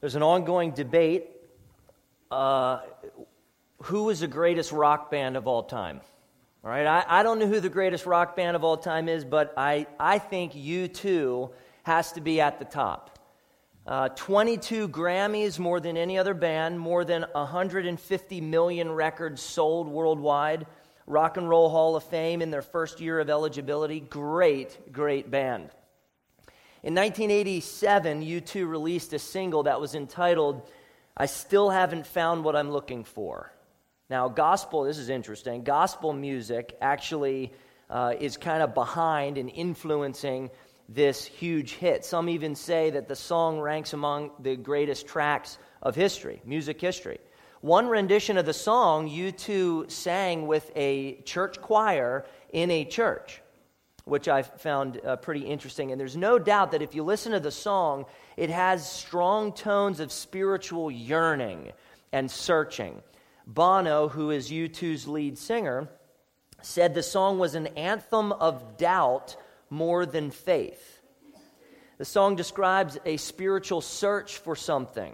There's an ongoing debate uh, who is the greatest rock band of all time? All right, I, I don't know who the greatest rock band of all time is, but I, I think U2 has to be at the top. Uh, 22 Grammys, more than any other band, more than 150 million records sold worldwide. Rock and Roll Hall of Fame in their first year of eligibility. Great, great band. In 1987, U2 released a single that was entitled, I Still Haven't Found What I'm Looking For. Now, gospel, this is interesting. Gospel music actually uh, is kind of behind and influencing this huge hit. Some even say that the song ranks among the greatest tracks of history, music history. One rendition of the song, U2 sang with a church choir in a church which I found uh, pretty interesting. And there's no doubt that if you listen to the song, it has strong tones of spiritual yearning and searching. Bono, who is U2's lead singer, said the song was an anthem of doubt more than faith. The song describes a spiritual search for something,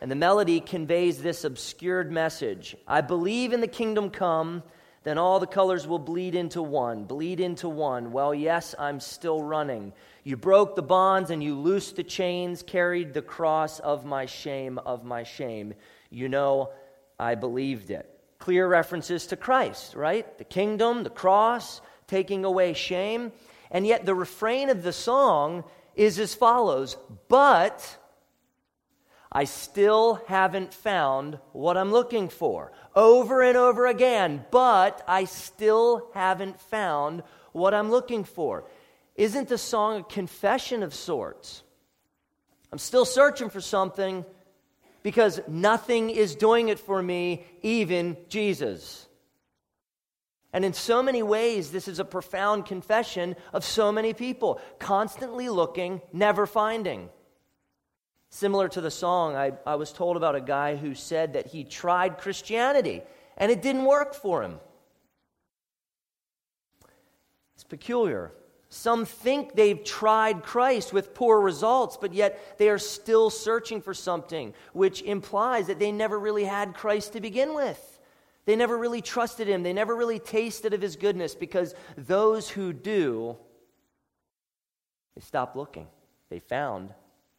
and the melody conveys this obscured message I believe in the kingdom come then all the colors will bleed into one, bleed into one. Well, yes, I'm still running. You broke the bonds and you loosed the chains, carried the cross of my shame, of my shame. You know, I believed it. Clear references to Christ, right? The kingdom, the cross, taking away shame. And yet the refrain of the song is as follows But I still haven't found what I'm looking for. Over and over again, but I still haven't found what I'm looking for. Isn't the song a confession of sorts? I'm still searching for something because nothing is doing it for me, even Jesus. And in so many ways, this is a profound confession of so many people, constantly looking, never finding. Similar to the song, I, I was told about a guy who said that he tried Christianity and it didn't work for him. It's peculiar. Some think they've tried Christ with poor results, but yet they are still searching for something, which implies that they never really had Christ to begin with. They never really trusted him. They never really tasted of his goodness because those who do, they stop looking. They found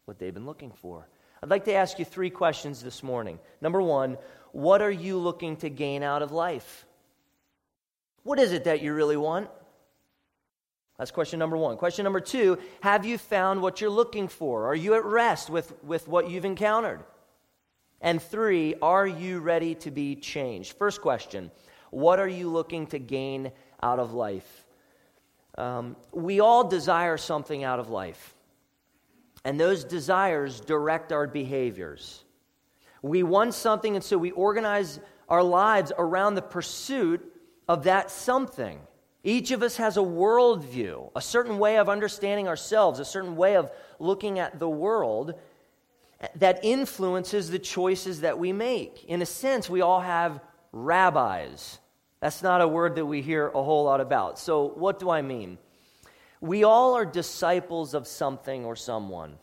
what they've been looking for. I'd like to ask you three questions this morning. Number one, what are you looking to gain out of life? What is it that you really want? That's question number one. Question number two Have you found what you're looking for? Are you at rest with, with what you've encountered? And three, are you ready to be changed? First question What are you looking to gain out of life? Um, we all desire something out of life. And those desires direct our behaviors. We want something, and so we organize our lives around the pursuit of that something. Each of us has a worldview, a certain way of understanding ourselves, a certain way of looking at the world that influences the choices that we make. In a sense, we all have rabbis. That's not a word that we hear a whole lot about. So, what do I mean? We all are disciples of something or someone,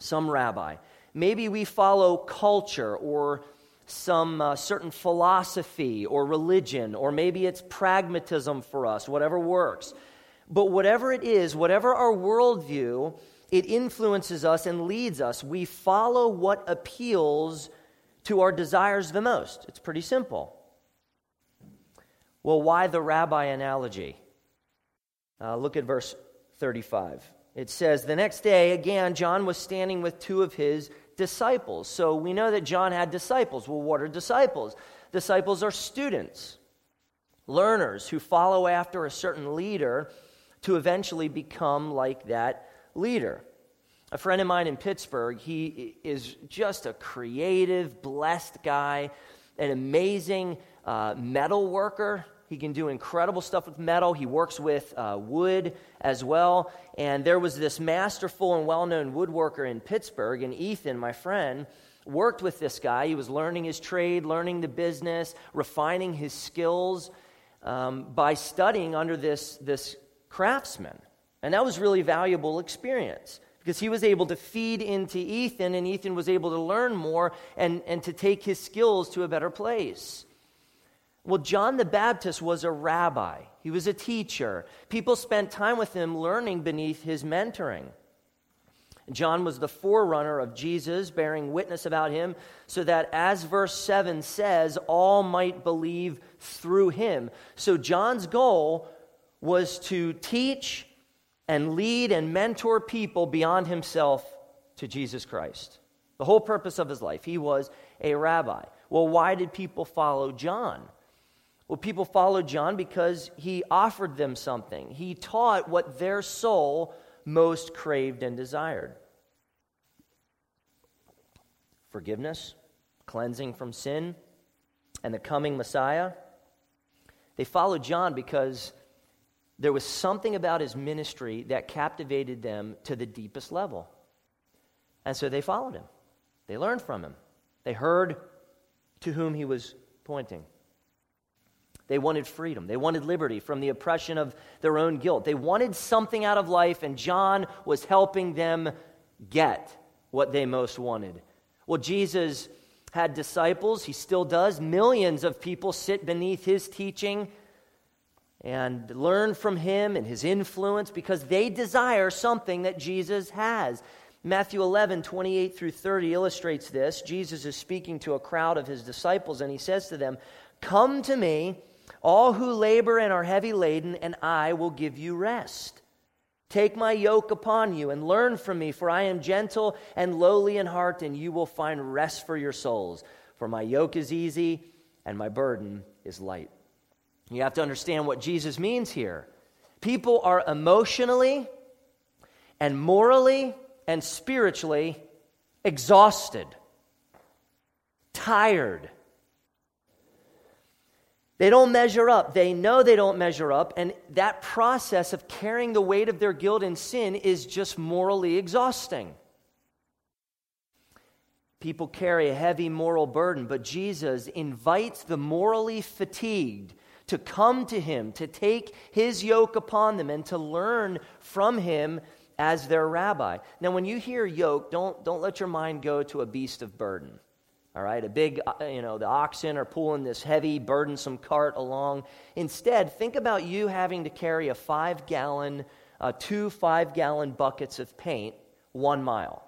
some rabbi. Maybe we follow culture or some uh, certain philosophy or religion, or maybe it's pragmatism for us, whatever works. But whatever it is, whatever our worldview, it influences us and leads us. We follow what appeals to our desires the most. It's pretty simple. Well, why the rabbi analogy? Uh, look at verse 35. It says, The next day, again, John was standing with two of his disciples. So we know that John had disciples. Well, what are disciples? Disciples are students, learners who follow after a certain leader to eventually become like that leader. A friend of mine in Pittsburgh, he is just a creative, blessed guy, an amazing uh, metal worker. He can do incredible stuff with metal. He works with uh, wood as well. And there was this masterful and well known woodworker in Pittsburgh, and Ethan, my friend, worked with this guy. He was learning his trade, learning the business, refining his skills um, by studying under this, this craftsman. And that was really valuable experience because he was able to feed into Ethan, and Ethan was able to learn more and, and to take his skills to a better place. Well, John the Baptist was a rabbi, he was a teacher. People spent time with him learning beneath his mentoring. John was the forerunner of Jesus, bearing witness about him, so that, as verse 7 says, all might believe through him. So, John's goal was to teach and lead and mentor people beyond himself to Jesus Christ. The whole purpose of his life. He was a rabbi. Well, why did people follow John? Well, people followed John because he offered them something. He taught what their soul most craved and desired forgiveness, cleansing from sin, and the coming Messiah. They followed John because there was something about his ministry that captivated them to the deepest level. And so they followed him. They learned from him. They heard to whom he was pointing. They wanted freedom. They wanted liberty from the oppression of their own guilt. They wanted something out of life, and John was helping them get what they most wanted. Well, Jesus had disciples, he still does. Millions of people sit beneath his teaching and learn from him and his influence because they desire something that Jesus has. Matthew 11, 28 through 30 illustrates this. Jesus is speaking to a crowd of his disciples, and he says to them, Come to me all who labor and are heavy laden, and I will give you rest. Take my yoke upon you and learn from me, for I am gentle and lowly in heart, and you will find rest for your souls. For my yoke is easy and my burden is light. You have to understand what Jesus means here. People are emotionally and morally and spiritually exhausted, tired they don't measure up. They know they don't measure up. And that process of carrying the weight of their guilt and sin is just morally exhausting. People carry a heavy moral burden, but Jesus invites the morally fatigued to come to him, to take his yoke upon them, and to learn from him as their rabbi. Now, when you hear yoke, don't, don't let your mind go to a beast of burden. All right, a big, uh, you know, the oxen are pulling this heavy, burdensome cart along. Instead, think about you having to carry a five gallon, uh, two five gallon buckets of paint one mile.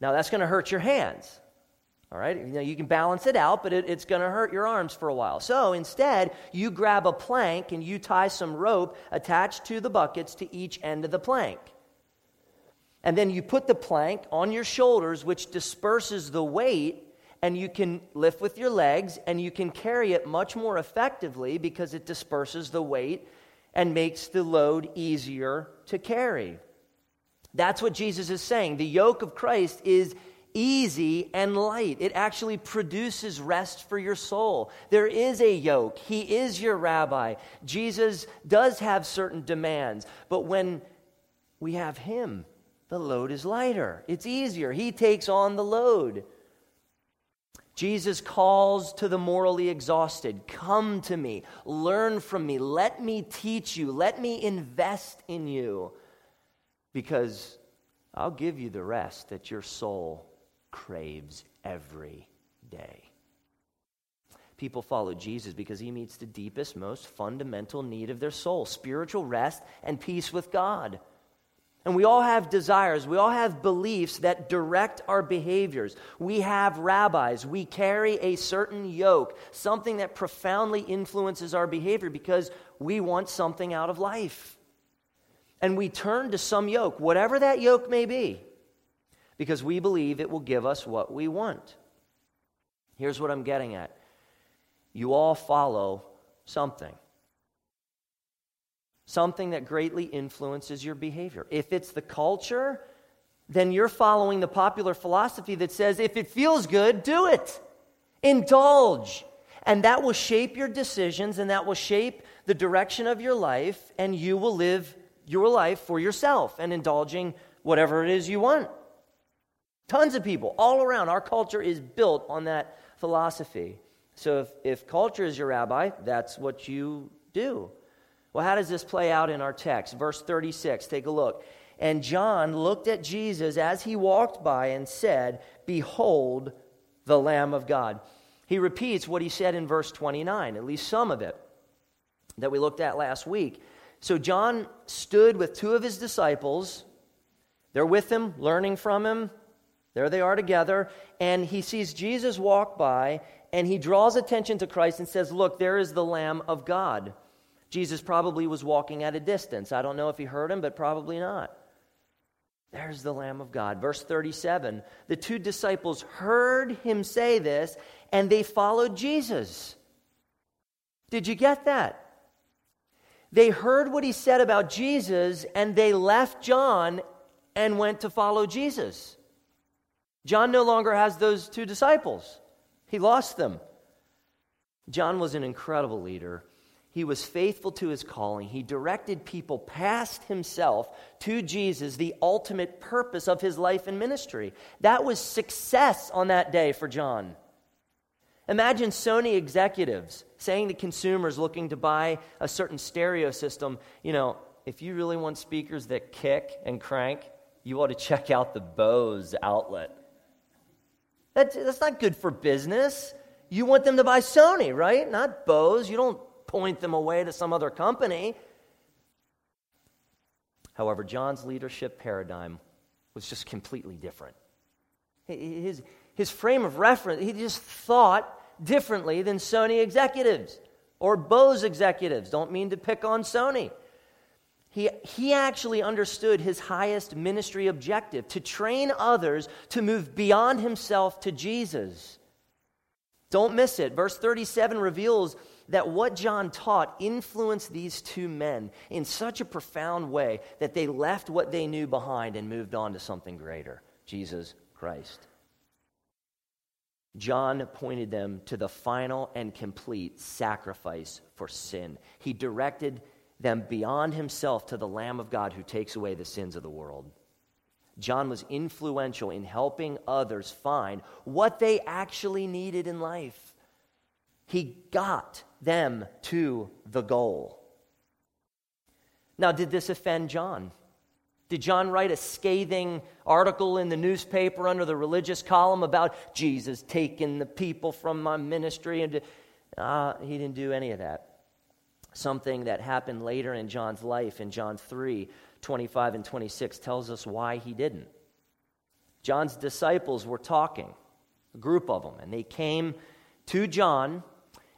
Now, that's going to hurt your hands. All right, you, know, you can balance it out, but it, it's going to hurt your arms for a while. So instead, you grab a plank and you tie some rope attached to the buckets to each end of the plank. And then you put the plank on your shoulders, which disperses the weight, and you can lift with your legs and you can carry it much more effectively because it disperses the weight and makes the load easier to carry. That's what Jesus is saying. The yoke of Christ is easy and light. It actually produces rest for your soul. There is a yoke. He is your rabbi. Jesus does have certain demands, but when we have Him, the load is lighter. It's easier. He takes on the load. Jesus calls to the morally exhausted Come to me, learn from me, let me teach you, let me invest in you, because I'll give you the rest that your soul craves every day. People follow Jesus because he meets the deepest, most fundamental need of their soul spiritual rest and peace with God. And we all have desires. We all have beliefs that direct our behaviors. We have rabbis. We carry a certain yoke, something that profoundly influences our behavior because we want something out of life. And we turn to some yoke, whatever that yoke may be, because we believe it will give us what we want. Here's what I'm getting at you all follow something something that greatly influences your behavior. If it's the culture, then you're following the popular philosophy that says if it feels good, do it. Indulge. And that will shape your decisions and that will shape the direction of your life, and you will live your life for yourself and indulging whatever it is you want. Tons of people all around. Our culture is built on that philosophy. So if, if culture is your rabbi, that's what you do. Well, how does this play out in our text? Verse 36, take a look. And John looked at Jesus as he walked by and said, Behold the Lamb of God. He repeats what he said in verse 29, at least some of it that we looked at last week. So John stood with two of his disciples. They're with him, learning from him. There they are together. And he sees Jesus walk by, and he draws attention to Christ and says, Look, there is the Lamb of God. Jesus probably was walking at a distance. I don't know if he heard him, but probably not. There's the Lamb of God. Verse 37 The two disciples heard him say this, and they followed Jesus. Did you get that? They heard what he said about Jesus, and they left John and went to follow Jesus. John no longer has those two disciples, he lost them. John was an incredible leader. He was faithful to his calling. He directed people past himself to Jesus, the ultimate purpose of his life and ministry. That was success on that day for John. Imagine Sony executives saying to consumers looking to buy a certain stereo system, you know, if you really want speakers that kick and crank, you ought to check out the Bose outlet. That, that's not good for business. You want them to buy Sony, right? Not Bose. You don't point them away to some other company. However, John's leadership paradigm was just completely different. His, his frame of reference, he just thought differently than Sony executives or Bose executives. Don't mean to pick on Sony. He, he actually understood his highest ministry objective to train others to move beyond himself to Jesus. Don't miss it. Verse 37 reveals that what John taught influenced these two men in such a profound way that they left what they knew behind and moved on to something greater Jesus Christ. John pointed them to the final and complete sacrifice for sin. He directed them beyond himself to the Lamb of God who takes away the sins of the world. John was influential in helping others find what they actually needed in life. He got them to the goal. Now, did this offend John? Did John write a scathing article in the newspaper under the religious column about Jesus taking the people from my ministry? And uh, he didn't do any of that. Something that happened later in John's life in John 3 25 and 26 tells us why he didn't. John's disciples were talking, a group of them, and they came to John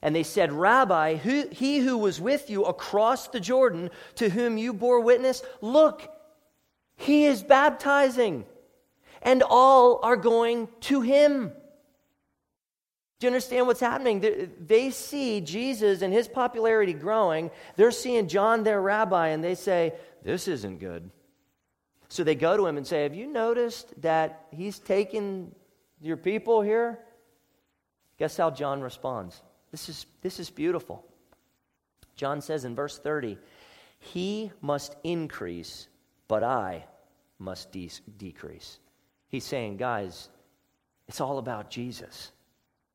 and they said, Rabbi, who, he who was with you across the Jordan, to whom you bore witness, look, he is baptizing, and all are going to him. Do you understand what's happening? They see Jesus and his popularity growing. They're seeing John, their rabbi, and they say, This isn't good. So they go to him and say, Have you noticed that he's taken your people here? Guess how John responds? This is, this is beautiful. John says in verse 30, He must increase, but I must de- decrease. He's saying, guys, it's all about Jesus.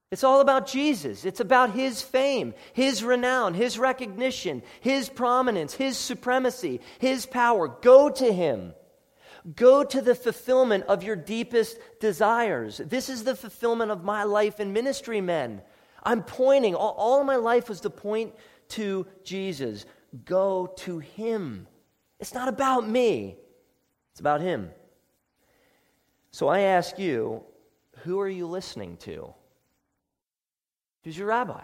It's all about Jesus. It's about his fame, his renown, his recognition, his prominence, his supremacy, his power. Go to him. Go to the fulfillment of your deepest desires. This is the fulfillment of my life and ministry, men. I'm pointing, all, all my life was to point to Jesus. Go to Him. It's not about me, it's about Him. So I ask you, who are you listening to? Who's your rabbi?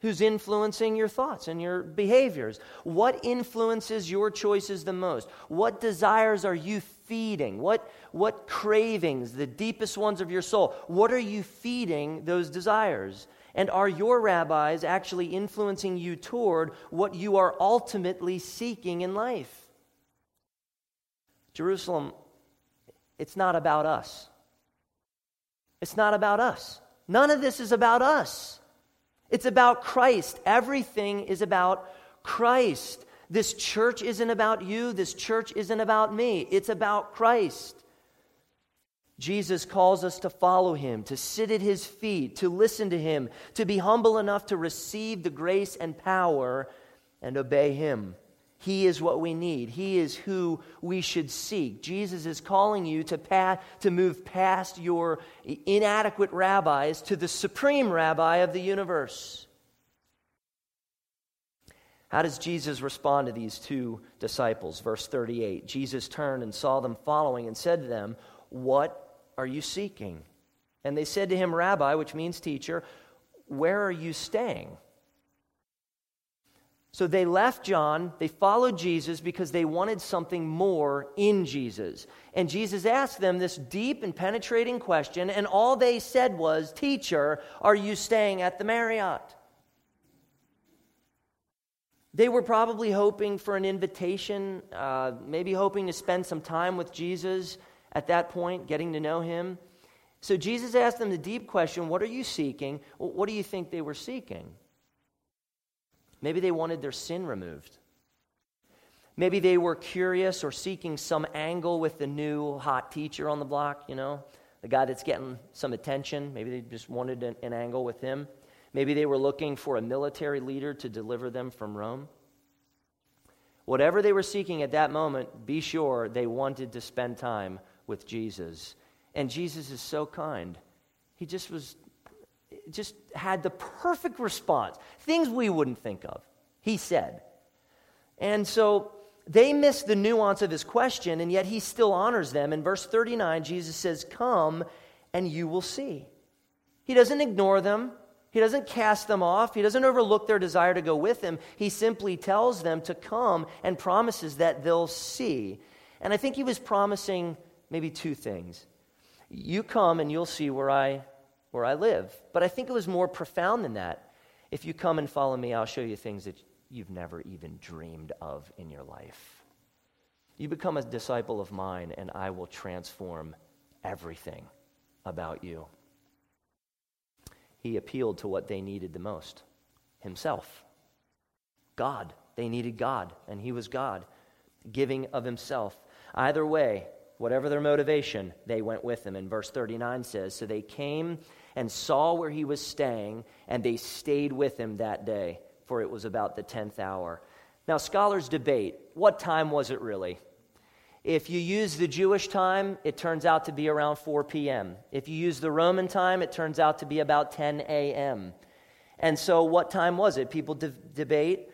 Who's influencing your thoughts and your behaviors? What influences your choices the most? What desires are you feeding? What, what cravings, the deepest ones of your soul, what are you feeding those desires? And are your rabbis actually influencing you toward what you are ultimately seeking in life? Jerusalem, it's not about us. It's not about us. None of this is about us. It's about Christ. Everything is about Christ. This church isn't about you. This church isn't about me. It's about Christ. Jesus calls us to follow him, to sit at his feet, to listen to him, to be humble enough to receive the grace and power and obey him. He is what we need. He is who we should seek. Jesus is calling you to, pass, to move past your inadequate rabbis to the supreme rabbi of the universe. How does Jesus respond to these two disciples? Verse 38 Jesus turned and saw them following and said to them, What are you seeking? And they said to him, Rabbi, which means teacher, where are you staying? So they left John, they followed Jesus because they wanted something more in Jesus. And Jesus asked them this deep and penetrating question, and all they said was, Teacher, are you staying at the Marriott? They were probably hoping for an invitation, uh, maybe hoping to spend some time with Jesus at that point, getting to know him. So Jesus asked them the deep question What are you seeking? What do you think they were seeking? Maybe they wanted their sin removed. Maybe they were curious or seeking some angle with the new hot teacher on the block, you know, the guy that's getting some attention. Maybe they just wanted an, an angle with him. Maybe they were looking for a military leader to deliver them from Rome. Whatever they were seeking at that moment, be sure they wanted to spend time with Jesus. And Jesus is so kind. He just was just had the perfect response. Things we wouldn't think of. He said. And so they miss the nuance of his question, and yet he still honors them. In verse 39, Jesus says, Come and you will see. He doesn't ignore them. He doesn't cast them off. He doesn't overlook their desire to go with him. He simply tells them to come and promises that they'll see. And I think he was promising maybe two things. You come and you'll see where I where I live. But I think it was more profound than that. If you come and follow me, I'll show you things that you've never even dreamed of in your life. You become a disciple of mine, and I will transform everything about you he appealed to what they needed the most himself. God. They needed God, and he was God, giving of himself. Either way, whatever their motivation, they went with him. And verse 39 says So they came and saw where he was staying, and they stayed with him that day, for it was about the 10th hour. Now, scholars debate what time was it really? If you use the Jewish time, it turns out to be around 4 p.m. If you use the Roman time, it turns out to be about 10 a.m. And so, what time was it? People de- debate.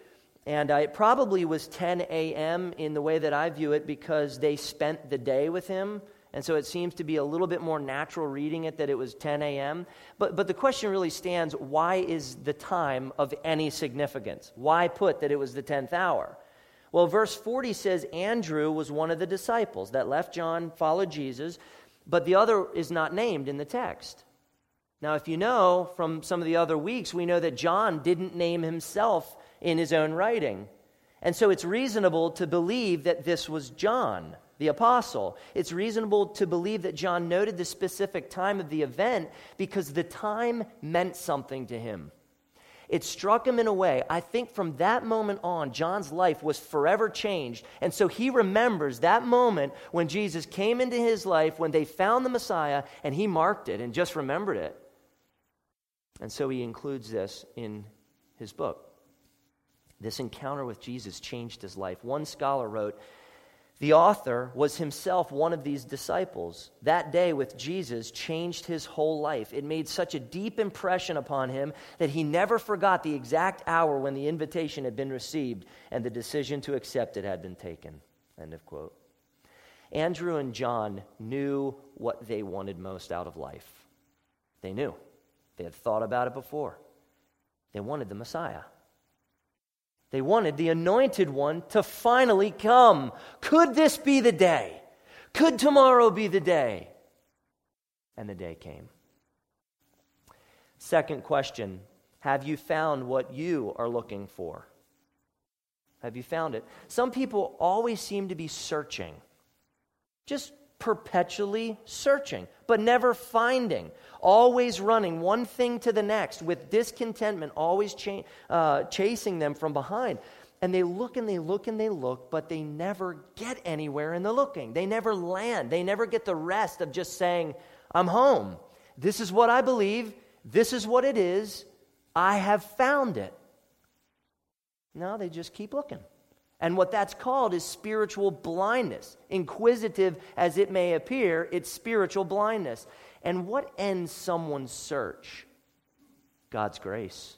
And uh, it probably was 10 a.m. in the way that I view it because they spent the day with him. And so it seems to be a little bit more natural reading it that it was 10 a.m. But, but the question really stands why is the time of any significance? Why put that it was the 10th hour? Well, verse 40 says Andrew was one of the disciples that left John, followed Jesus, but the other is not named in the text. Now, if you know from some of the other weeks, we know that John didn't name himself in his own writing. And so it's reasonable to believe that this was John, the apostle. It's reasonable to believe that John noted the specific time of the event because the time meant something to him. It struck him in a way. I think from that moment on, John's life was forever changed. And so he remembers that moment when Jesus came into his life, when they found the Messiah, and he marked it and just remembered it. And so he includes this in his book. This encounter with Jesus changed his life. One scholar wrote, the author was himself one of these disciples. That day with Jesus changed his whole life. It made such a deep impression upon him that he never forgot the exact hour when the invitation had been received and the decision to accept it had been taken. End of quote. Andrew and John knew what they wanted most out of life. They knew. They had thought about it before. They wanted the Messiah. They wanted the anointed one to finally come. Could this be the day? Could tomorrow be the day? And the day came. Second question Have you found what you are looking for? Have you found it? Some people always seem to be searching, just perpetually searching, but never finding, always running one thing to the next with discontentment, always cha- uh, chasing them from behind. And they look and they look and they look, but they never get anywhere in the looking. They never land. They never get the rest of just saying, I'm home. This is what I believe. This is what it is. I have found it. No, they just keep looking. And what that's called is spiritual blindness. Inquisitive as it may appear, it's spiritual blindness. And what ends someone's search? God's grace.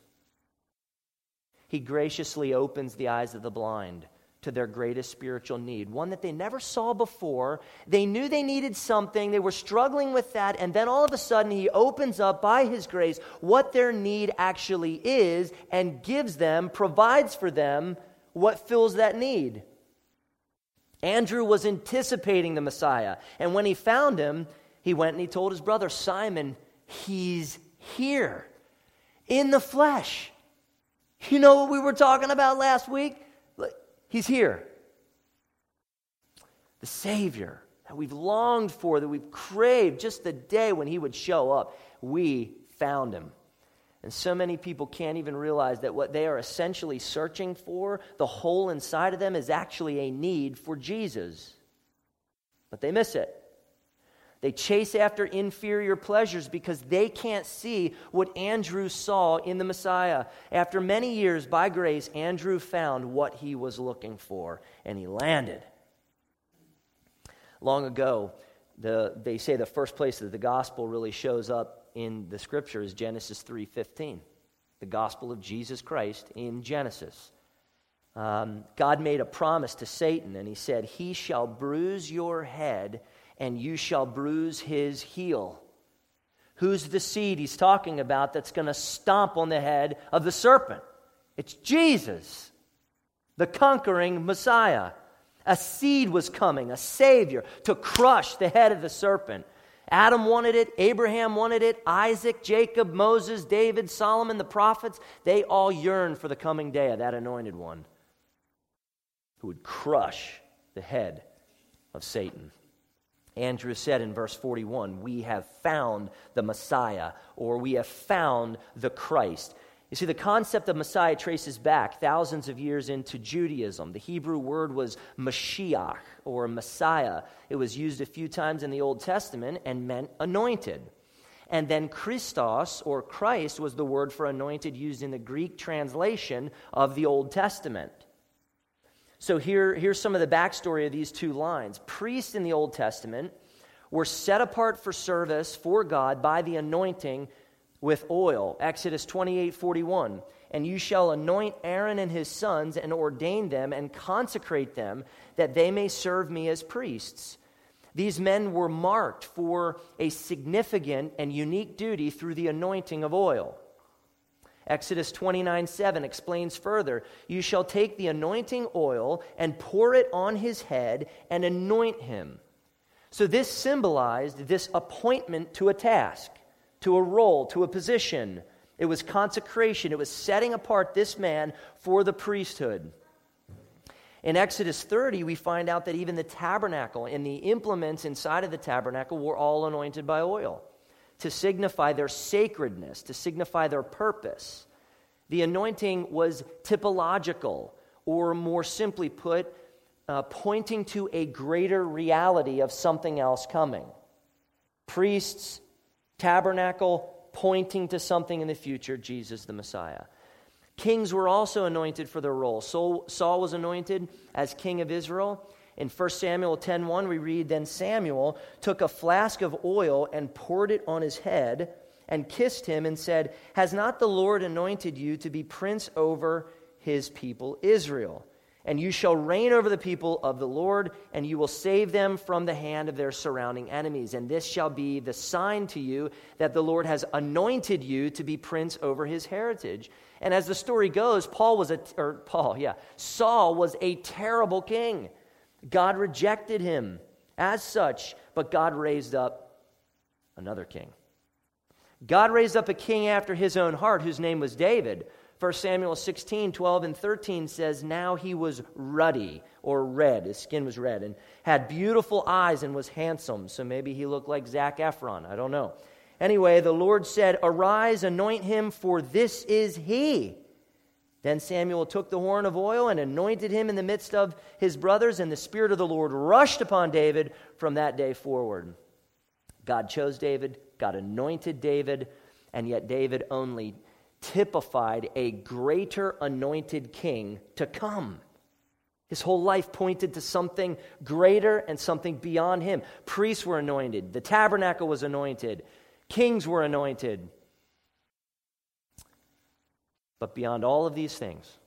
He graciously opens the eyes of the blind to their greatest spiritual need, one that they never saw before. They knew they needed something, they were struggling with that, and then all of a sudden, He opens up by His grace what their need actually is and gives them, provides for them what fills that need. Andrew was anticipating the Messiah, and when he found him, he went and he told his brother Simon, He's here in the flesh. You know what we were talking about last week? He's here. The Savior that we've longed for, that we've craved just the day when He would show up, we found Him. And so many people can't even realize that what they are essentially searching for, the hole inside of them, is actually a need for Jesus. But they miss it. They chase after inferior pleasures because they can't see what Andrew saw in the Messiah. After many years, by grace, Andrew found what he was looking for, and he landed. Long ago, the, they say the first place that the gospel really shows up in the scripture is Genesis 3:15, the gospel of Jesus Christ in Genesis. Um, God made a promise to Satan, and he said, He shall bruise your head and you shall bruise his heel. Who's the seed he's talking about that's going to stomp on the head of the serpent? It's Jesus, the conquering Messiah. A seed was coming, a Savior, to crush the head of the serpent. Adam wanted it, Abraham wanted it, Isaac, Jacob, Moses, David, Solomon, the prophets, they all yearned for the coming day of that anointed one who would crush the head of Satan. Andrew said in verse 41, We have found the Messiah, or we have found the Christ. You see, the concept of Messiah traces back thousands of years into Judaism. The Hebrew word was Mashiach, or Messiah. It was used a few times in the Old Testament and meant anointed. And then Christos, or Christ, was the word for anointed used in the Greek translation of the Old Testament. So here, here's some of the backstory of these two lines. Priests in the Old Testament were set apart for service for God by the anointing with oil. Exodus 28 41. And you shall anoint Aaron and his sons and ordain them and consecrate them that they may serve me as priests. These men were marked for a significant and unique duty through the anointing of oil. Exodus 29 7 explains further You shall take the anointing oil and pour it on his head and anoint him. So, this symbolized this appointment to a task, to a role, to a position. It was consecration, it was setting apart this man for the priesthood. In Exodus 30, we find out that even the tabernacle and the implements inside of the tabernacle were all anointed by oil to signify their sacredness, to signify their purpose. The anointing was typological, or more simply put, uh, pointing to a greater reality of something else coming. Priests, tabernacle, pointing to something in the future, Jesus the Messiah. Kings were also anointed for their role. Saul was anointed as king of Israel. In 1 Samuel 10:1 we read then Samuel took a flask of oil and poured it on his head and kissed him and said, "Has not the Lord anointed you to be prince over his people Israel? And you shall reign over the people of the Lord, and you will save them from the hand of their surrounding enemies. And this shall be the sign to you that the Lord has anointed you to be prince over his heritage." And as the story goes, Paul was a or Paul, yeah, Saul was a terrible king. God rejected him as such, but God raised up another king. God raised up a king after his own heart, whose name was David. 1 Samuel 16, 12, and 13 says, Now he was ruddy or red. His skin was red and had beautiful eyes and was handsome. So maybe he looked like Zac Efron. I don't know. Anyway, the Lord said, Arise, anoint him, for this is he. Then Samuel took the horn of oil and anointed him in the midst of his brothers, and the Spirit of the Lord rushed upon David from that day forward. God chose David, God anointed David, and yet David only typified a greater anointed king to come. His whole life pointed to something greater and something beyond him. Priests were anointed, the tabernacle was anointed, kings were anointed. But beyond all of these things,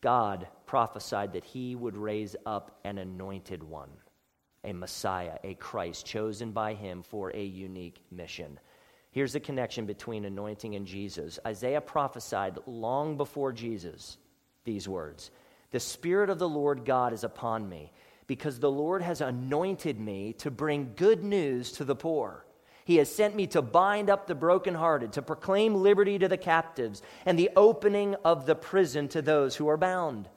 God prophesied that he would raise up an anointed one, a Messiah, a Christ, chosen by him for a unique mission. Here's the connection between anointing and Jesus. Isaiah prophesied long before Jesus these words The Spirit of the Lord God is upon me, because the Lord has anointed me to bring good news to the poor. He has sent me to bind up the brokenhearted, to proclaim liberty to the captives, and the opening of the prison to those who are bound.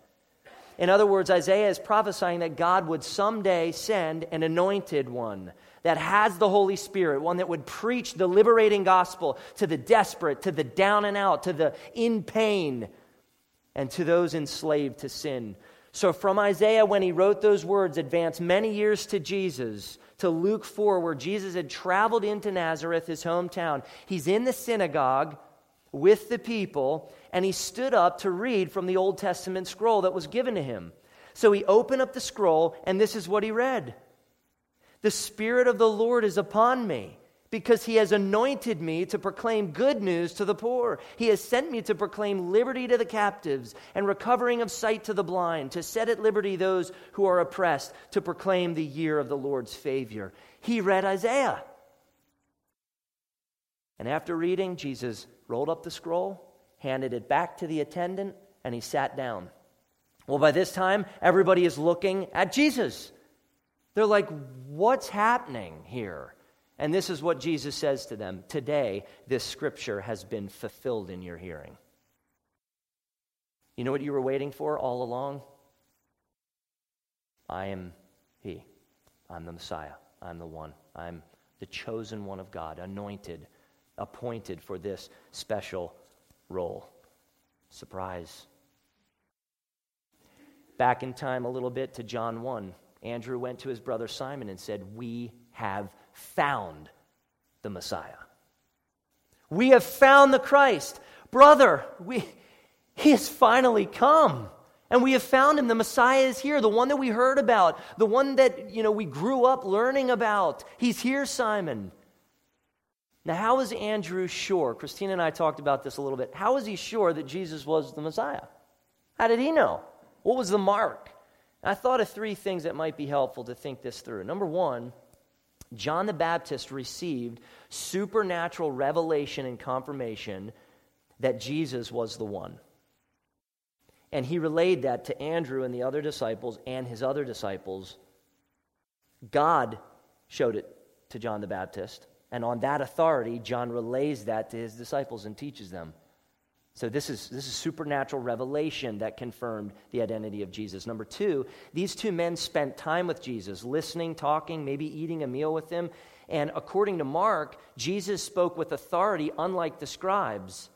In other words, Isaiah is prophesying that God would someday send an anointed one that has the Holy Spirit, one that would preach the liberating gospel to the desperate, to the down and out, to the in pain, and to those enslaved to sin. So, from Isaiah, when he wrote those words, advance many years to Jesus, to Luke 4, where Jesus had traveled into Nazareth, his hometown. He's in the synagogue with the people, and he stood up to read from the Old Testament scroll that was given to him. So he opened up the scroll, and this is what he read The Spirit of the Lord is upon me because he has anointed me to proclaim good news to the poor. He has sent me to proclaim liberty to the captives and recovering of sight to the blind, to set at liberty those who are oppressed, to proclaim the year of the Lord's favor. He read Isaiah. And after reading, Jesus rolled up the scroll, handed it back to the attendant, and he sat down. Well, by this time, everybody is looking at Jesus. They're like, what's happening here? And this is what Jesus says to them Today, this scripture has been fulfilled in your hearing. You know what you were waiting for all along? I am He. I'm the Messiah. I'm the one. I'm the chosen one of God, anointed, appointed for this special role. Surprise. Back in time a little bit to John 1, Andrew went to his brother Simon and said, We have found the Messiah. We have found the Christ. Brother, we, he has finally come. And we have found him. The Messiah is here, the one that we heard about, the one that, you know, we grew up learning about. He's here, Simon. Now, how is Andrew sure? Christina and I talked about this a little bit. How is he sure that Jesus was the Messiah? How did he know? What was the mark? I thought of three things that might be helpful to think this through. Number one, John the Baptist received supernatural revelation and confirmation that Jesus was the one. And he relayed that to Andrew and the other disciples and his other disciples. God showed it to John the Baptist. And on that authority, John relays that to his disciples and teaches them. So this is this is supernatural revelation that confirmed the identity of Jesus. Number 2, these two men spent time with Jesus, listening, talking, maybe eating a meal with him, and according to Mark, Jesus spoke with authority unlike the scribes.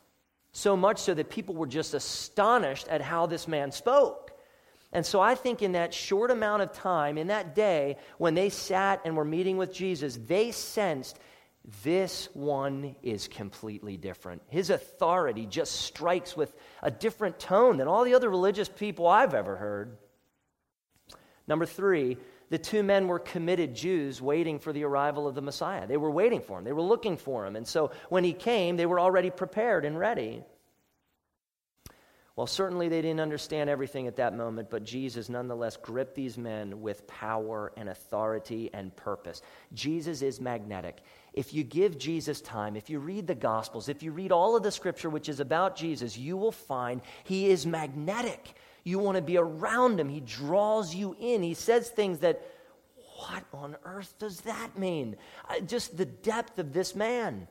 So much so that people were just astonished at how this man spoke. And so I think in that short amount of time, in that day, when they sat and were meeting with Jesus, they sensed this one is completely different. His authority just strikes with a different tone than all the other religious people I've ever heard. Number three, the two men were committed Jews waiting for the arrival of the Messiah. They were waiting for him, they were looking for him. And so when he came, they were already prepared and ready. Well, certainly they didn't understand everything at that moment, but Jesus nonetheless gripped these men with power and authority and purpose. Jesus is magnetic. If you give Jesus time, if you read the Gospels, if you read all of the scripture which is about Jesus, you will find he is magnetic. You want to be around him, he draws you in. He says things that, what on earth does that mean? Uh, just the depth of this man.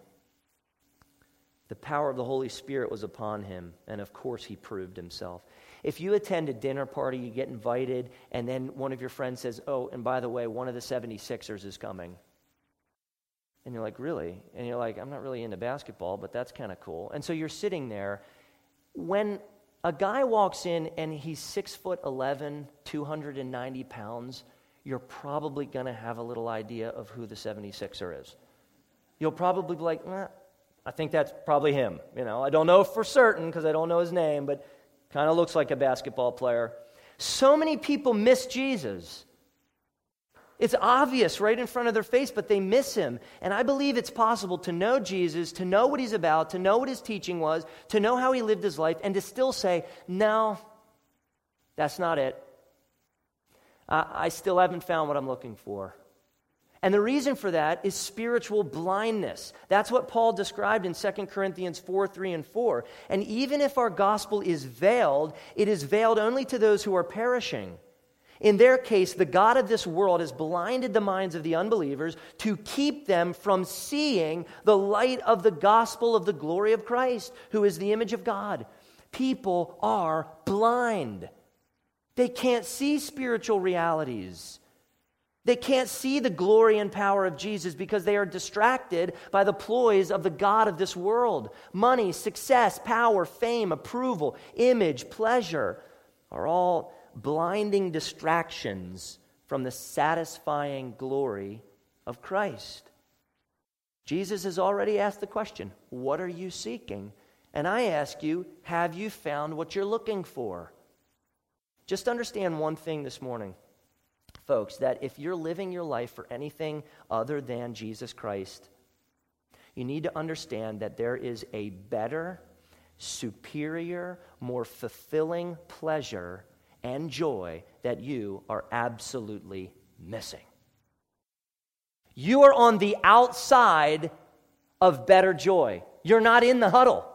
The power of the Holy Spirit was upon him, and of course, he proved himself. If you attend a dinner party, you get invited, and then one of your friends says, Oh, and by the way, one of the 76ers is coming. And you're like, Really? And you're like, I'm not really into basketball, but that's kind of cool. And so you're sitting there. When a guy walks in and he's 6 foot 11, 290 pounds, you're probably going to have a little idea of who the 76er is. You'll probably be like, I think that's probably him. You know, I don't know for certain because I don't know his name, but kind of looks like a basketball player. So many people miss Jesus. It's obvious right in front of their face, but they miss him. And I believe it's possible to know Jesus, to know what he's about, to know what his teaching was, to know how he lived his life, and to still say, no, that's not it. I, I still haven't found what I'm looking for. And the reason for that is spiritual blindness. That's what Paul described in 2 Corinthians 4 3 and 4. And even if our gospel is veiled, it is veiled only to those who are perishing. In their case, the God of this world has blinded the minds of the unbelievers to keep them from seeing the light of the gospel of the glory of Christ, who is the image of God. People are blind, they can't see spiritual realities. They can't see the glory and power of Jesus because they are distracted by the ploys of the God of this world. Money, success, power, fame, approval, image, pleasure are all blinding distractions from the satisfying glory of Christ. Jesus has already asked the question What are you seeking? And I ask you, have you found what you're looking for? Just understand one thing this morning, folks, that if you're living your life for anything other than Jesus Christ, you need to understand that there is a better, superior, more fulfilling pleasure and joy that you are absolutely missing. You are on the outside of better joy. You're not in the huddle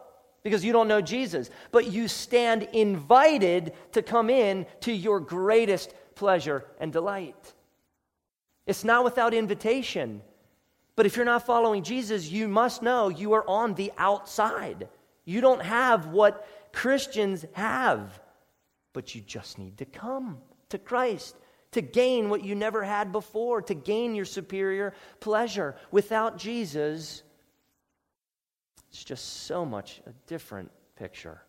because you don't know Jesus, but you stand invited to come in to your greatest pleasure and delight. It's not without invitation. But if you're not following Jesus, you must know you are on the outside. You don't have what Christians have but you just need to come to Christ to gain what you never had before, to gain your superior pleasure. Without Jesus, it's just so much a different picture.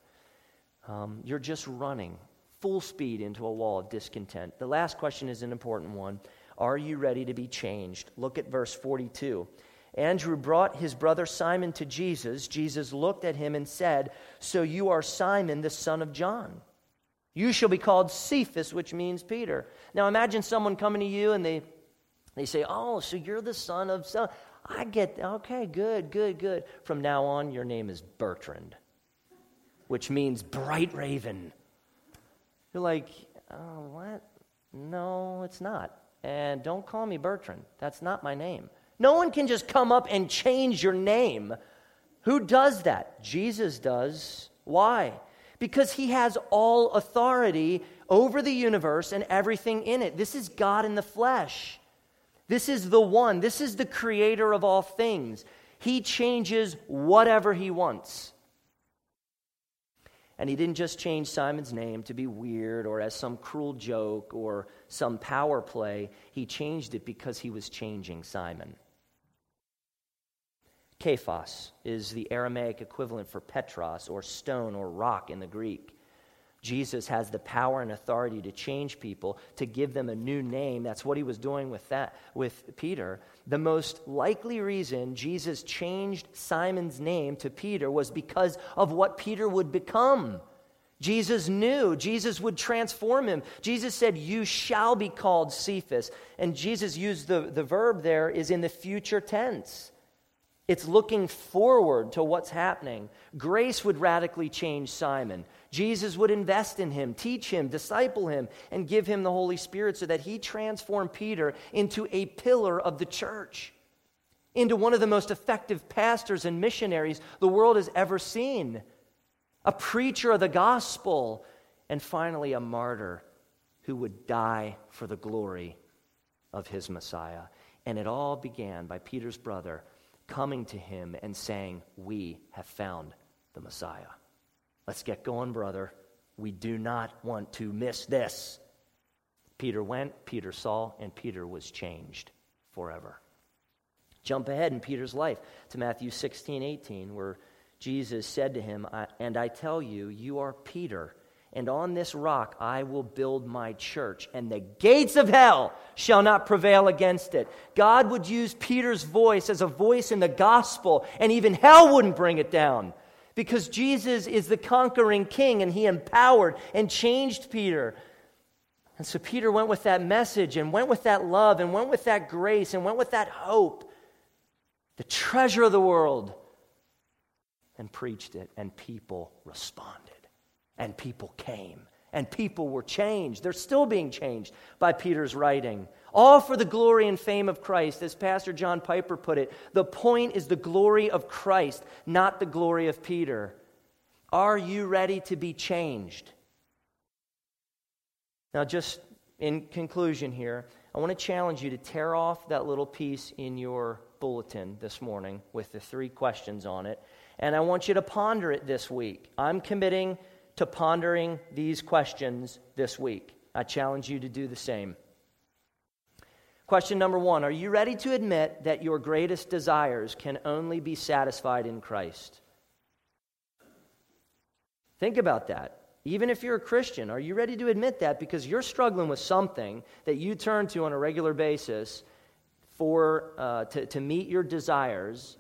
Um, you're just running full speed into a wall of discontent. The last question is an important one. Are you ready to be changed? Look at verse 42. Andrew brought his brother Simon to Jesus. Jesus looked at him and said, So you are Simon, the son of John. You shall be called Cephas, which means Peter. Now imagine someone coming to you and they, they say, Oh, so you're the son of son. I get, okay, good, good, good. From now on, your name is Bertrand, which means bright raven. You're like, oh, what? No, it's not. And don't call me Bertrand. That's not my name. No one can just come up and change your name. Who does that? Jesus does. Why? because he has all authority over the universe and everything in it. This is God in the flesh. This is the one. This is the creator of all things. He changes whatever he wants. And he didn't just change Simon's name to be weird or as some cruel joke or some power play. He changed it because he was changing Simon. Kephas is the Aramaic equivalent for Petros or stone or rock in the Greek. Jesus has the power and authority to change people, to give them a new name. That's what he was doing with that with Peter. The most likely reason Jesus changed Simon's name to Peter was because of what Peter would become. Jesus knew Jesus would transform him. Jesus said, You shall be called Cephas. And Jesus used the, the verb there is in the future tense. It's looking forward to what's happening. Grace would radically change Simon. Jesus would invest in him, teach him, disciple him, and give him the Holy Spirit so that he transformed Peter into a pillar of the church, into one of the most effective pastors and missionaries the world has ever seen, a preacher of the gospel, and finally a martyr who would die for the glory of his Messiah. And it all began by Peter's brother coming to him and saying, We have found the Messiah. Let's get going, brother. We do not want to miss this. Peter went, Peter saw, and Peter was changed forever. Jump ahead in Peter's life to Matthew 16, 18, where Jesus said to him, And I tell you, you are Peter and on this rock I will build my church, and the gates of hell shall not prevail against it. God would use Peter's voice as a voice in the gospel, and even hell wouldn't bring it down. Because Jesus is the conquering king, and he empowered and changed Peter. And so Peter went with that message and went with that love and went with that grace and went with that hope, the treasure of the world, and preached it. And people responded. And people came. And people were changed. They're still being changed by Peter's writing. All for the glory and fame of Christ. As Pastor John Piper put it, the point is the glory of Christ, not the glory of Peter. Are you ready to be changed? Now, just in conclusion here, I want to challenge you to tear off that little piece in your bulletin this morning with the three questions on it. And I want you to ponder it this week. I'm committing to pondering these questions this week. I challenge you to do the same. Question number one Are you ready to admit that your greatest desires can only be satisfied in Christ? Think about that. Even if you're a Christian, are you ready to admit that? Because you're struggling with something that you turn to on a regular basis for, uh, to, to meet your desires.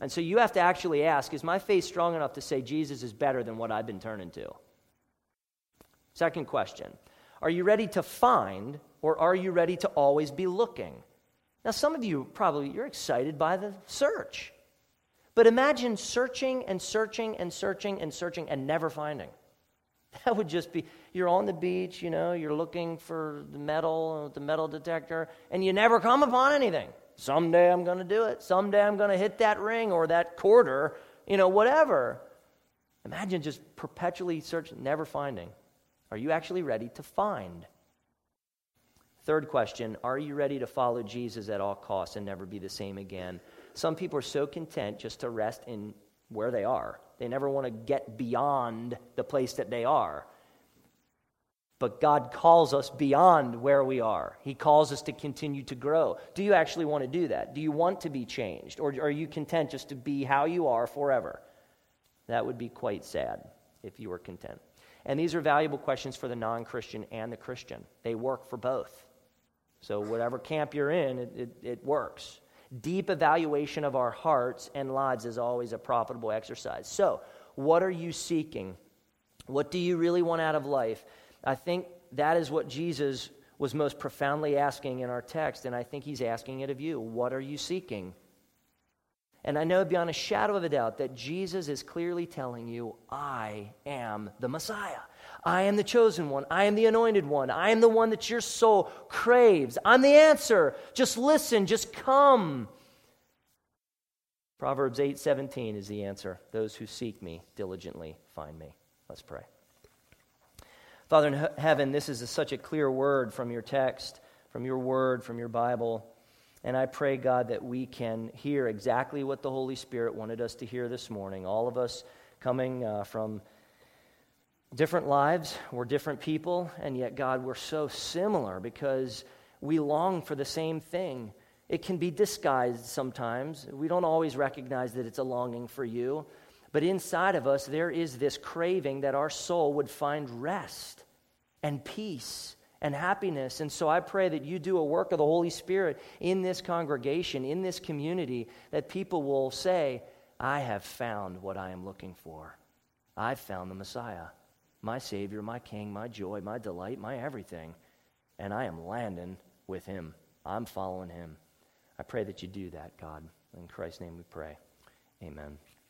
And so you have to actually ask Is my faith strong enough to say Jesus is better than what I've been turning to? Second question Are you ready to find, or are you ready to always be looking? Now, some of you probably, you're excited by the search. But imagine searching and searching and searching and searching and never finding. That would just be you're on the beach, you know, you're looking for the metal, the metal detector, and you never come upon anything. Someday I'm going to do it. Someday I'm going to hit that ring or that quarter, you know, whatever. Imagine just perpetually searching, never finding. Are you actually ready to find? Third question Are you ready to follow Jesus at all costs and never be the same again? Some people are so content just to rest in where they are. They never want to get beyond the place that they are. But God calls us beyond where we are. He calls us to continue to grow. Do you actually want to do that? Do you want to be changed? Or are you content just to be how you are forever? That would be quite sad if you were content. And these are valuable questions for the non Christian and the Christian. They work for both. So, whatever camp you're in, it, it, it works. Deep evaluation of our hearts and lives is always a profitable exercise. So, what are you seeking? What do you really want out of life? I think that is what Jesus was most profoundly asking in our text, and I think he's asking it of you. What are you seeking? And I know beyond a shadow of a doubt that Jesus is clearly telling you, I am the Messiah. I am the chosen one. I am the anointed one. I am the one that your soul craves. I'm the answer. Just listen, just come. Proverbs 8:17 is the answer. Those who seek me diligently find me. Let's pray. Father in heaven, this is a, such a clear word from your text, from your word, from your Bible. And I pray, God, that we can hear exactly what the Holy Spirit wanted us to hear this morning. All of us coming uh, from different lives, we're different people, and yet, God, we're so similar because we long for the same thing. It can be disguised sometimes. We don't always recognize that it's a longing for you. But inside of us, there is this craving that our soul would find rest and peace and happiness. And so I pray that you do a work of the Holy Spirit in this congregation, in this community, that people will say, I have found what I am looking for. I've found the Messiah my Savior, my King, my joy, my delight, my everything. And I am landing with Him. I'm following Him. I pray that you do that, God. In Christ's name we pray. Amen.